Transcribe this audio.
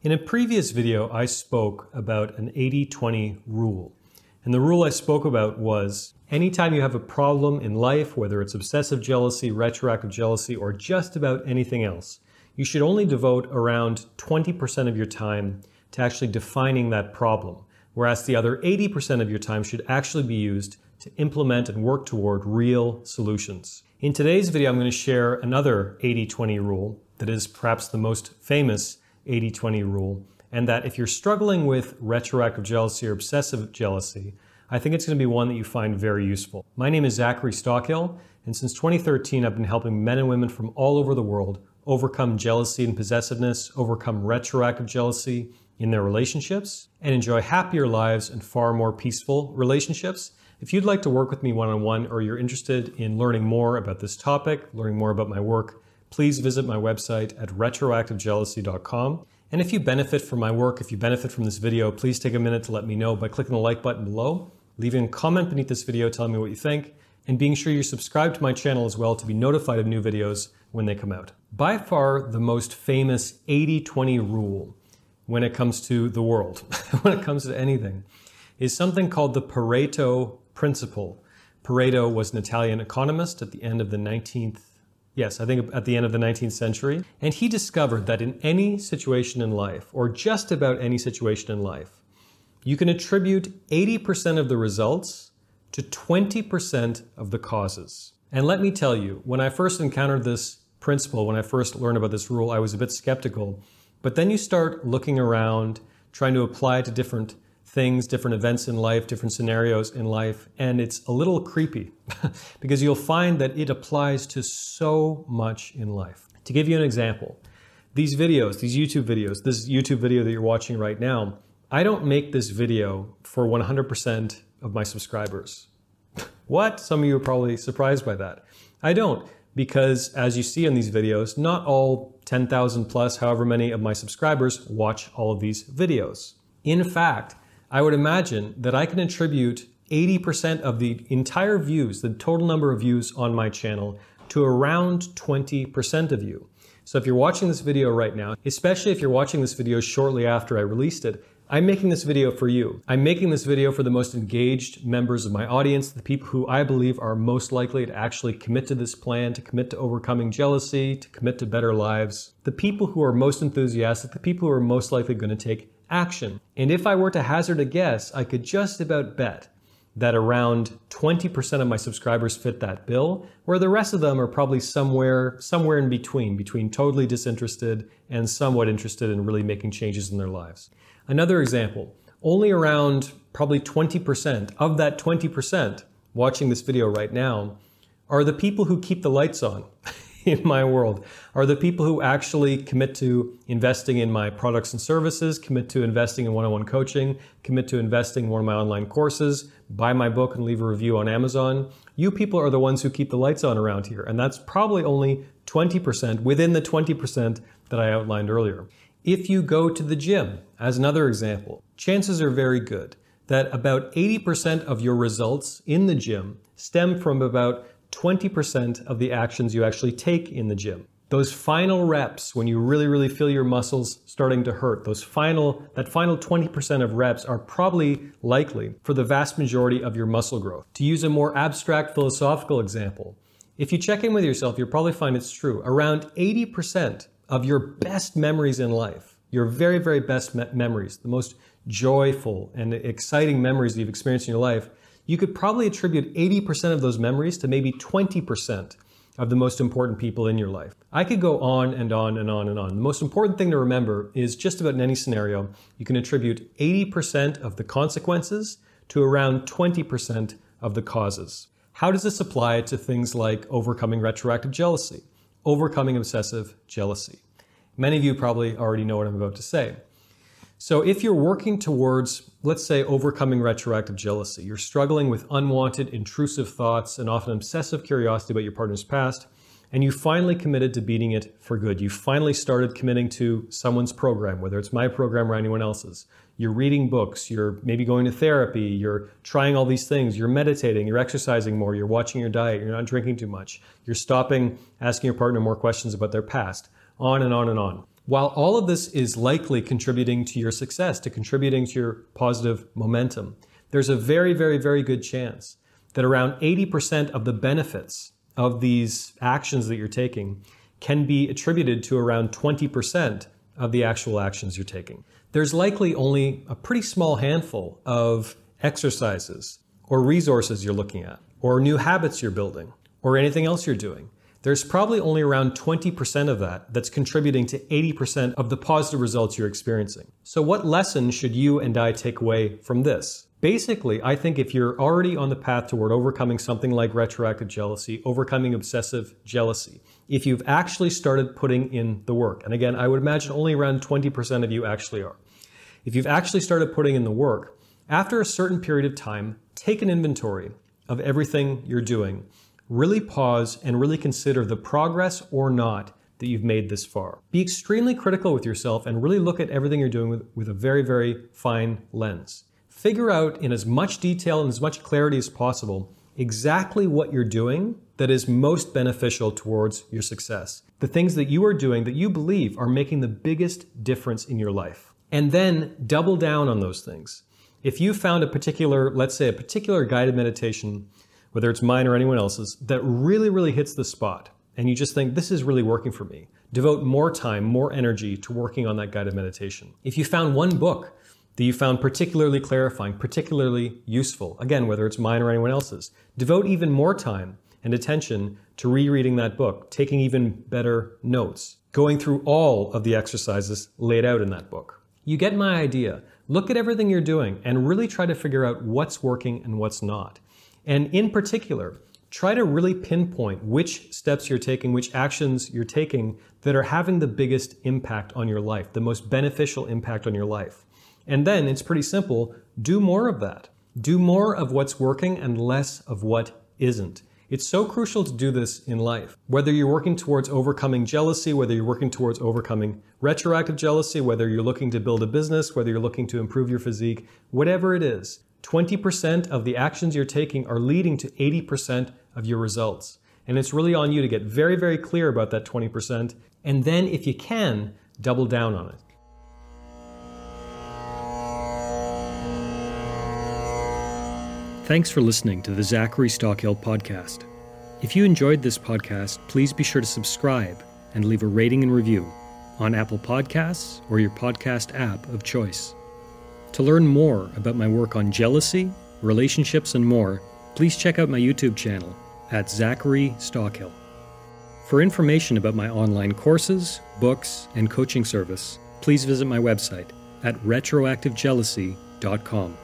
In a previous video, I spoke about an 80 20 rule. And the rule I spoke about was anytime you have a problem in life, whether it's obsessive jealousy, retroactive jealousy, or just about anything else, you should only devote around 20% of your time to actually defining that problem, whereas the other 80% of your time should actually be used to implement and work toward real solutions. In today's video, I'm going to share another 80 20 rule that is perhaps the most famous 80 20 rule and that if you're struggling with retroactive jealousy or obsessive jealousy, I think it's going to be one that you find very useful. My name is Zachary Stockill, and since 2013, I've been helping men and women from all over the world overcome jealousy and possessiveness, overcome retroactive jealousy in their relationships, and enjoy happier lives and far more peaceful relationships. If you'd like to work with me one on one or you're interested in learning more about this topic, learning more about my work, please visit my website at retroactivejealousy.com. And if you benefit from my work, if you benefit from this video, please take a minute to let me know by clicking the like button below, leaving a comment beneath this video telling me what you think, and being sure you're subscribed to my channel as well to be notified of new videos when they come out. By far the most famous 80-20 rule when it comes to the world, when it comes to anything, is something called the Pareto principle. Pareto was an Italian economist at the end of the 19th Yes, I think at the end of the 19th century. And he discovered that in any situation in life, or just about any situation in life, you can attribute 80% of the results to 20% of the causes. And let me tell you, when I first encountered this principle, when I first learned about this rule, I was a bit skeptical. But then you start looking around, trying to apply it to different things, different events in life, different scenarios in life, and it's a little creepy because you'll find that it applies to so much in life. To give you an example, these videos, these YouTube videos, this YouTube video that you're watching right now, I don't make this video for 100% of my subscribers. what? Some of you are probably surprised by that. I don't because as you see in these videos, not all 10,000 plus, however many of my subscribers watch all of these videos. In fact, I would imagine that I can attribute 80% of the entire views, the total number of views on my channel, to around 20% of you. So if you're watching this video right now, especially if you're watching this video shortly after I released it, I'm making this video for you. I'm making this video for the most engaged members of my audience, the people who I believe are most likely to actually commit to this plan, to commit to overcoming jealousy, to commit to better lives, the people who are most enthusiastic, the people who are most likely going to take action. And if I were to hazard a guess, I could just about bet that around 20% of my subscribers fit that bill, where the rest of them are probably somewhere somewhere in between, between totally disinterested and somewhat interested in really making changes in their lives. Another example, only around probably 20% of that 20% watching this video right now are the people who keep the lights on. in my world are the people who actually commit to investing in my products and services, commit to investing in one on one coaching, commit to investing in one of my online courses, buy my book and leave a review on Amazon. You people are the ones who keep the lights on around here. And that's probably only 20% within the 20% that I outlined earlier. If you go to the gym, as another example, chances are very good that about 80% of your results in the gym stem from about 20% of the actions you actually take in the gym. Those final reps, when you really, really feel your muscles starting to hurt, those final, that final 20% of reps are probably likely for the vast majority of your muscle growth. To use a more abstract philosophical example, if you check in with yourself, you'll probably find it's true. Around 80% of your best memories in life, your very, very best me- memories, the most joyful and exciting memories that you've experienced in your life, you could probably attribute 80% of those memories to maybe 20% of the most important people in your life. I could go on and on and on and on. The most important thing to remember is just about in any scenario, you can attribute 80% of the consequences to around 20% of the causes. How does this apply to things like overcoming retroactive jealousy, overcoming obsessive jealousy? Many of you probably already know what I'm about to say. So if you're working towards, let's say, overcoming retroactive jealousy, you're struggling with unwanted, intrusive thoughts and often obsessive curiosity about your partner's past, and you finally committed to beating it for good. You finally started committing to someone's program, whether it's my program or anyone else's. You're reading books, you're maybe going to therapy, you're trying all these things, you're meditating, you're exercising more, you're watching your diet, you're not drinking too much, you're stopping asking your partner more questions about their past, on and on and on. While all of this is likely contributing to your success, to contributing to your positive momentum, there's a very, very, very good chance that around 80% of the benefits of these actions that you're taking can be attributed to around 20% of the actual actions you're taking. There's likely only a pretty small handful of exercises or resources you're looking at, or new habits you're building, or anything else you're doing. There's probably only around 20% of that that's contributing to 80% of the positive results you're experiencing. So, what lesson should you and I take away from this? Basically, I think if you're already on the path toward overcoming something like retroactive jealousy, overcoming obsessive jealousy, if you've actually started putting in the work, and again, I would imagine only around 20% of you actually are. If you've actually started putting in the work, after a certain period of time, take an inventory of everything you're doing. Really pause and really consider the progress or not that you've made this far. Be extremely critical with yourself and really look at everything you're doing with, with a very, very fine lens. Figure out in as much detail and as much clarity as possible exactly what you're doing that is most beneficial towards your success. The things that you are doing that you believe are making the biggest difference in your life. And then double down on those things. If you found a particular, let's say, a particular guided meditation, whether it's mine or anyone else's, that really, really hits the spot, and you just think, this is really working for me, devote more time, more energy to working on that guided meditation. If you found one book that you found particularly clarifying, particularly useful, again, whether it's mine or anyone else's. Devote even more time and attention to rereading that book, taking even better notes, going through all of the exercises laid out in that book. You get my idea. Look at everything you're doing and really try to figure out what's working and what's not. And in particular, try to really pinpoint which steps you're taking, which actions you're taking that are having the biggest impact on your life, the most beneficial impact on your life. And then it's pretty simple do more of that. Do more of what's working and less of what isn't. It's so crucial to do this in life. Whether you're working towards overcoming jealousy, whether you're working towards overcoming retroactive jealousy, whether you're looking to build a business, whether you're looking to improve your physique, whatever it is, 20% of the actions you're taking are leading to 80% of your results. And it's really on you to get very, very clear about that 20%. And then, if you can, double down on it. Thanks for listening to the Zachary Stockill podcast. If you enjoyed this podcast, please be sure to subscribe and leave a rating and review on Apple Podcasts or your podcast app of choice. To learn more about my work on jealousy, relationships, and more, please check out my YouTube channel at Zachary Stockill. For information about my online courses, books, and coaching service, please visit my website at retroactivejealousy.com.